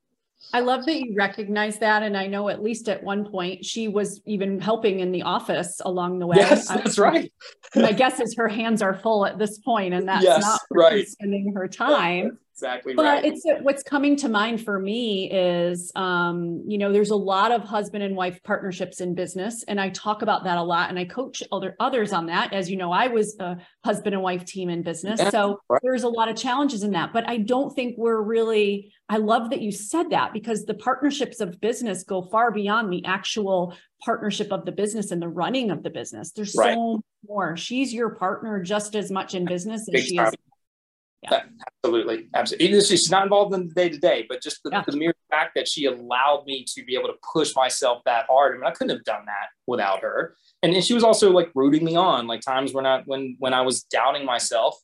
B: I love that you recognize that. And I know at least at one point she was even helping in the office along the way.
C: Yes, that's right.
B: my guess is her hands are full at this point, and that's
C: yes,
B: not
C: right.
B: spending her time
C: exactly
B: but
C: right.
B: it's what's coming to mind for me is um, you know there's a lot of husband and wife partnerships in business and i talk about that a lot and i coach other others on that as you know i was a husband and wife team in business
C: Yeah,
B: so
C: right.
B: there's a lot of challenges in that but i don't think we're really i love that you said that because the partnerships of business go far beyond the actual partnership of the business and the running of the business there's
C: Right.
B: so more she's your partner just as much in business as
C: Big
B: she is Yeah.
C: Absolutely. Absolutely. Even if she's not involved in the day to day, but just the,
B: Yeah.
C: the mere fact that she allowed me to be able to push myself that hard. I mean, I couldn't have done that without her. And, and she was also like rooting me on, like times when I when when I was doubting myself,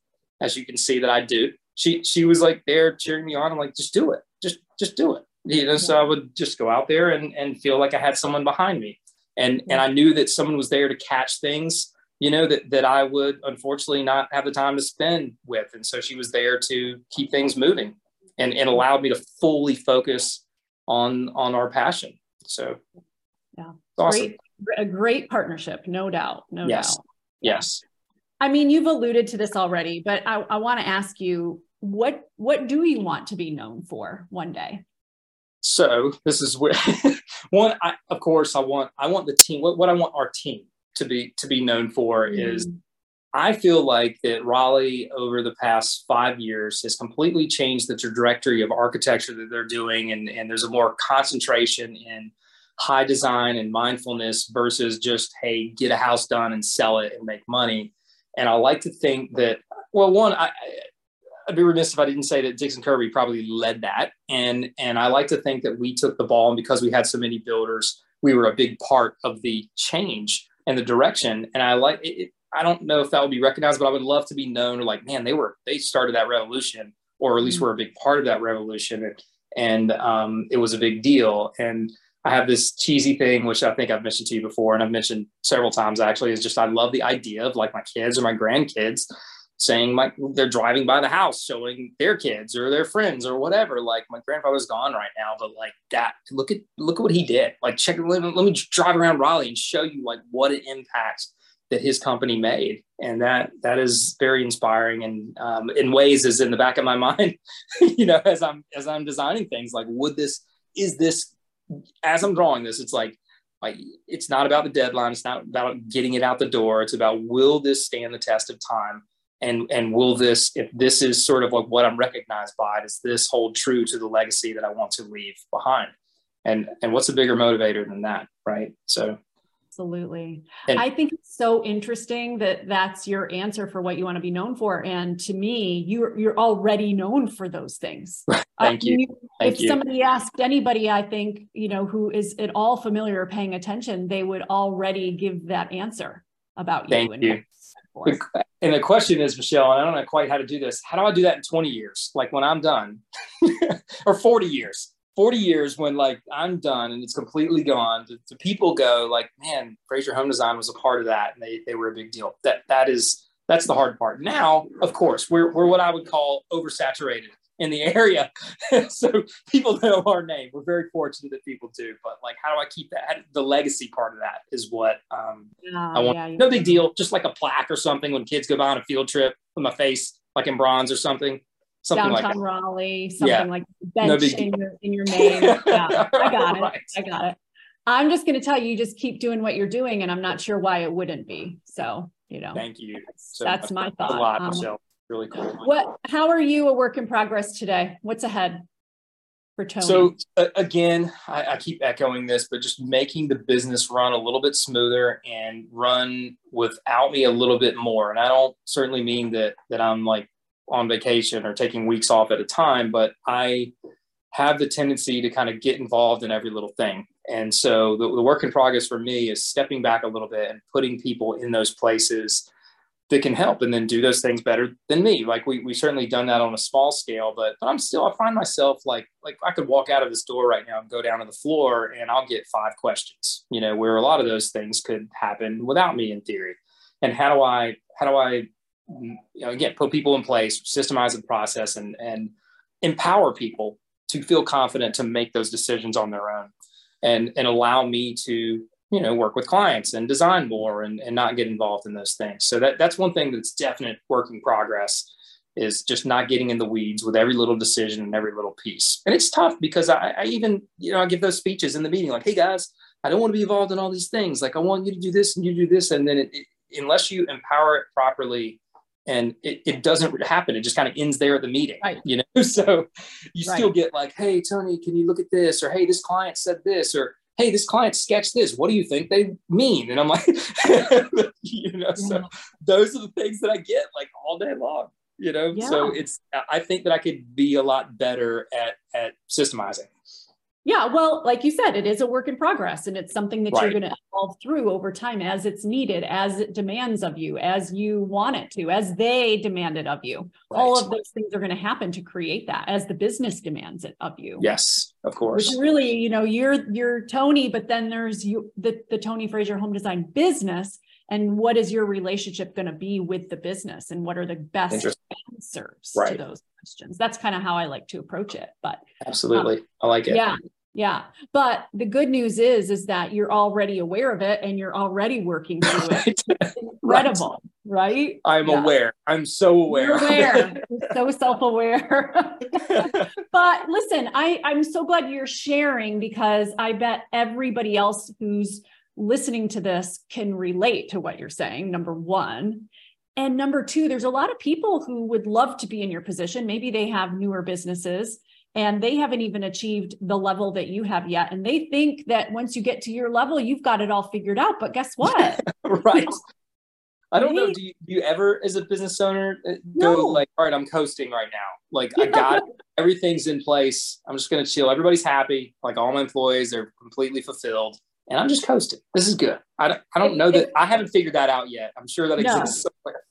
C: as you can see that I do. She she was like there cheering me on. I'm like, just do it. Just just do it. You know, so I would just go out there and, and feel like I had someone behind me. And and I knew that someone was there to catch things you know that that I would unfortunately not have the time to spend with, and so she was there to keep things moving, and and allowed me to fully focus on on our passion. So,
B: Yeah.
C: it's awesome.
B: great a great partnership no doubt no
C: Yes.
B: doubt
C: Yes.
B: i mean you've alluded to this already but i, I want to ask you what what do you want to be known for one day
C: So this is where one. I, of course, I want I want the team. What, what I want our team to be to be known for is
B: Mm,
C: I feel like that Raleigh over the past five years has completely changed the trajectory of architecture that they're doing. And, and there's a more concentration in high design and mindfulness versus just, hey, get a house done and sell it and make money. And I like to think that, well, one, I, I'd be remiss if I didn't say that Dixon Kirby probably led that. And, and I like to think that we took the ball and because we had so many builders, we were a big part of the change and the direction. And I like it, I don't know if that would be recognized, but I would love to be known or like, man, they were, they started that revolution, or at least
B: Mm.
C: were a big part of that revolution. And, and um, it was a big deal. And I have this cheesy thing, which I think I've mentioned to you before, and I've mentioned several times actually, is just I love the idea of like my kids or my grandkids saying like they're driving by the house, showing their kids or their friends or whatever. Like my grandfather's gone right now, but like that, look at look at what he did. Like check, let, me- let me drive around Raleigh and show you like what an impact that his company made, and that that is very inspiring. And um, in ways is in the back of my mind, you know, as I'm as I'm designing things, like would this is this as I'm drawing this, it's like like it's not about the deadline it's not about getting it out the door it's about will this stand the test of time and and will this if this is sort of like what i'm recognized by does this hold true to the legacy that i want to leave behind and and what's a bigger motivator than that right so
B: Absolutely.
C: And-
B: I think it's so interesting that that's your answer for what you want to be known for. And to me, you're you're already known for those things.
C: Thank
B: Uh,
C: you. Thank
B: if
C: you.
B: somebody asked anybody, I think, you know, who is at all familiar or paying attention, they would already give that answer about you.
C: Thank
B: and
C: you.
B: What you stand for.
C: and the question is michelle and i don't know quite how to do this how do i do that in 20 years? Like when i'm done or 40 years. 40 years when like i'm done and it's completely gone the, the people go like man frazier home design was a part of that and they, they were a big deal. That that is that's the hard part. Now of course we're, we're what i would call oversaturated in the area so people know our name we're very fortunate that people do but like how do i keep that the legacy part of that is what um,
B: Yeah,
C: I want
B: yeah,
C: no big deal, just like a plaque or something when kids go by on a field trip with my face like in bronze or something, something
B: Downtown
C: like that.
B: Raleigh, something
C: Yeah.
B: like
C: No
B: bench
C: big
B: in your in your name. Yeah, I got it.
C: Right.
B: I got it. I'm just going to tell you, you just keep doing what you're doing, and I'm not sure why it wouldn't be. So, you know,
C: Thank you.
B: that's,
C: So
B: that's my thought.
C: A lot,
B: Um,
C: Michelle. Really cool.
B: What? How are you a work in progress today? What's ahead for Tony?
C: So uh, again, I, I keep echoing this, but just making the business run a little bit smoother and run without me a little bit more. And I don't certainly mean that that I'm like on vacation or taking weeks off at a time, but I have the tendency to kind of get involved in every little thing. And so the, the work in progress for me is stepping back a little bit and putting people in those places that can help and then do those things better than me. Like we we certainly done that on a small scale, but but I'm still I find myself like like I could walk out of this door right now and go down to the floor and I'll get five questions, you know, where a lot of those things could happen without me in theory. And how do I how do I you know, again, put people in place, systemize the process, and and empower people to feel confident to make those decisions on their own, and and allow me to you know work with clients and design more and, and not get involved in those things. So that that's one thing that's definite work in progress is just not getting in the weeds with every little decision and every little piece. And it's tough because i, I even you know i give those speeches in the meeting like hey guys i don't want to be involved in all these things. Like i want you to do this and you do this. And then it, it, unless you empower it properly and it, it doesn't happen it just kind of ends there at the meeting right. you know? So you right. still get like hey tony can you look at this? or hey this client said this or hey, this client sketched this. What do you think they mean? And I'm like, you know, so those are the things that I get like all day long, you know? Yeah. So it's, I think that I could be a lot better at, at systemizing.
B: Yeah, well, like you said, it is a work in progress and it's something that right. you're going to evolve through over time as it's needed, as it demands of you, as you want it to, as they demand it of you. Right. All of those things are going to happen to create that as the business demands it of you.
C: Yes, of course.
B: Which really, you know, you're you're Tony, but then there's you the, the Tony Frazier home design business. And what is your relationship going to be with the business and what are the best answers right. to those questions. That's kind of how I like to approach it. But
C: absolutely, um, I like it.
B: Yeah, yeah. But the good news is, is that you're already aware of it and you're already working through it. incredible, right? right?
C: I'm yeah. aware. I'm so aware.
B: You're aware. so self-aware. but listen, I, I'm so glad you're sharing because I bet everybody else who's listening to this can relate to what you're saying. Number one. And number two, there's a lot of people who would love to be in your position. Maybe they have newer businesses and they haven't even achieved the level that you have yet. And they think that once you get to your level, you've got it all figured out. But guess what?
C: right. I don't know. Do you, do you ever, as a business owner, uh, go no. like, all right, I'm coasting right now. Like, I got everything's in place. I'm just going to chill. Everybody's happy. Like, all my employees, they're completely fulfilled and I'm just coasting. This is good. I don't, I don't know that I haven't figured that out yet. I'm sure that exists no. somewhere.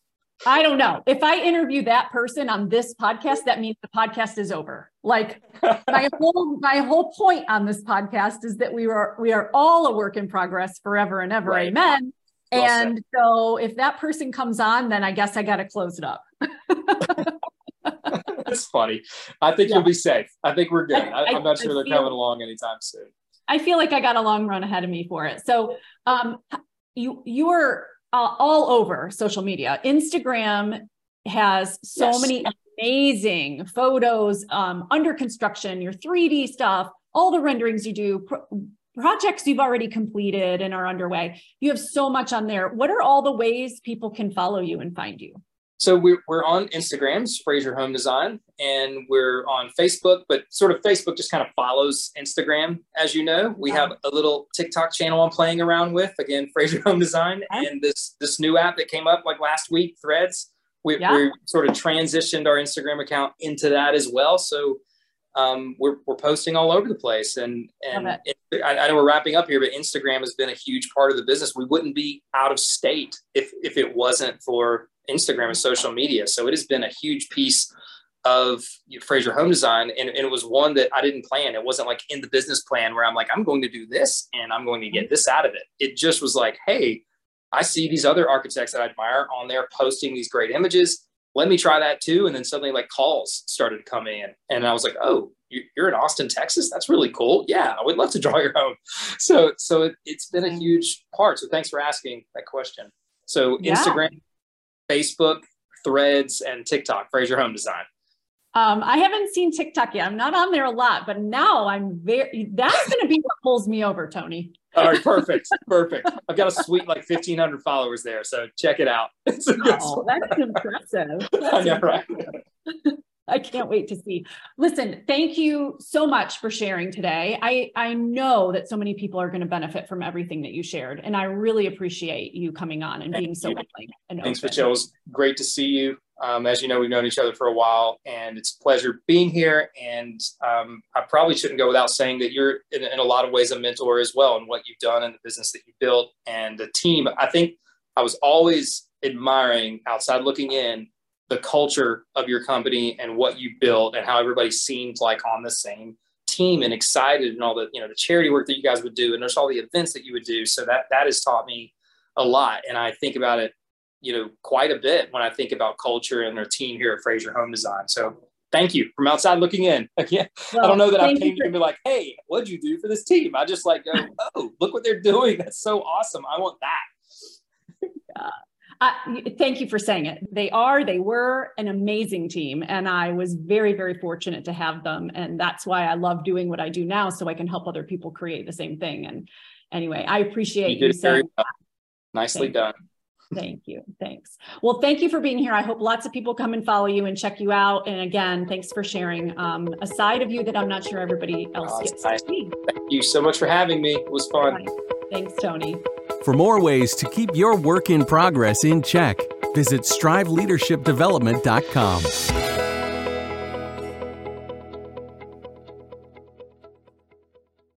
B: I don't know. If I interview that person on this podcast, that means the podcast is over. Like my whole my whole point on this podcast is that we are we are all a work in progress forever and ever. Right. Amen. Well and said. so if that person comes on, then I guess I got to close it up.
C: That's funny. I think yeah. you'll be safe. I think we're good. I, am not sure they're coming along anytime soon.
B: I feel like I got a long run ahead of me for it. So um, you you are uh, all over social media. Instagram has so yes. many amazing photos um, under construction, your 3D stuff, all the renderings you do, pro- projects you've already completed and are underway. You have so much on there. What are all the ways people can follow you and find you?
C: So we're, we're on Instagrams, Frazier Home Design, and we're on Facebook, but sort of Facebook just kind of follows Instagram, as you know. We have a little TikTok channel I'm playing around with, again, Frazier Home Design, and this this new app that came up like last week, Threads. We, yeah. we sort of transitioned our Instagram account into that as well. So um, we're, we're posting all over the place. And, and it, I, I, know we're wrapping up here, but Instagram has been a huge part of the business. We wouldn't be out of state if, if it wasn't for Instagram and social media. So it has been a huge piece of Frazier Home Design, and, and, it was one that I didn't plan. It wasn't like in the business plan where I'm like, I'm going to do this and I'm going to get this out of it. It just was like, hey, I see these other architects that I admire on there posting these great images. Let me try that too. And then suddenly, like calls started to come in, and I was like, oh, you're in Austin, Texas. That's really cool. Yeah, I would love to draw your home. So, so it, has been a mm-hmm. huge part. So, thanks for asking that question. So, yeah. Instagram Facebook, Threads, and TikTok, Frazier Home Design.
B: Um, I haven't seen TikTok yet. I'm not on there a lot, but now I'm very, that's going to be what pulls me over, Tony.
C: All right, perfect. perfect. I've got a sweet like 1,500 followers there. So check it out.
B: oh, that's impressive. That's I know, impressive. right? I can't wait to see. Listen, thank you so much for sharing today. I, I know that so many people are going to benefit from everything that you shared, and I really appreciate you coming on and thank being so willing. And
C: Thanks, open. Michelle. It was great to see you. Um, as you know, we've known each other for a while, and it's a pleasure being here. And um, I probably shouldn't go without saying that you're, in, in a lot of ways, a mentor as well in what you've done and the business that you built and the team. I think I was always admiring outside looking in the culture of your company and what you built and how everybody seemed like on the same team and excited and all the you know the charity work that you guys would do and there's all the events that you would do so that that has taught me a lot and i think about it you know, quite a bit when I think about culture and our team here at Frazier Home Design. So thank you from outside looking in. Well, I don't know that I came to be like, hey, what'd you do for this team? I just like go, oh, look what they're doing. That's so awesome. I want that.
B: yeah. Uh, thank you for saying it. They are, they were an amazing team. And I was very, very fortunate to have them. And that's why I love doing what I do now so I can help other people create the same thing. And anyway, I appreciate you, you saying well.
C: Nicely thank done.
B: You. Thank you. Thanks. Well, thank you for being here. I hope lots of people come and follow you and check you out. And again, thanks for sharing um, a side of you that I'm not sure everybody else oh, gets nice. to see.
C: Thank you so much for having me. It was fun. Right.
B: Thanks, Tony.
A: For more ways to keep your work in progress in check, visit striveleadershipdevelopment.com.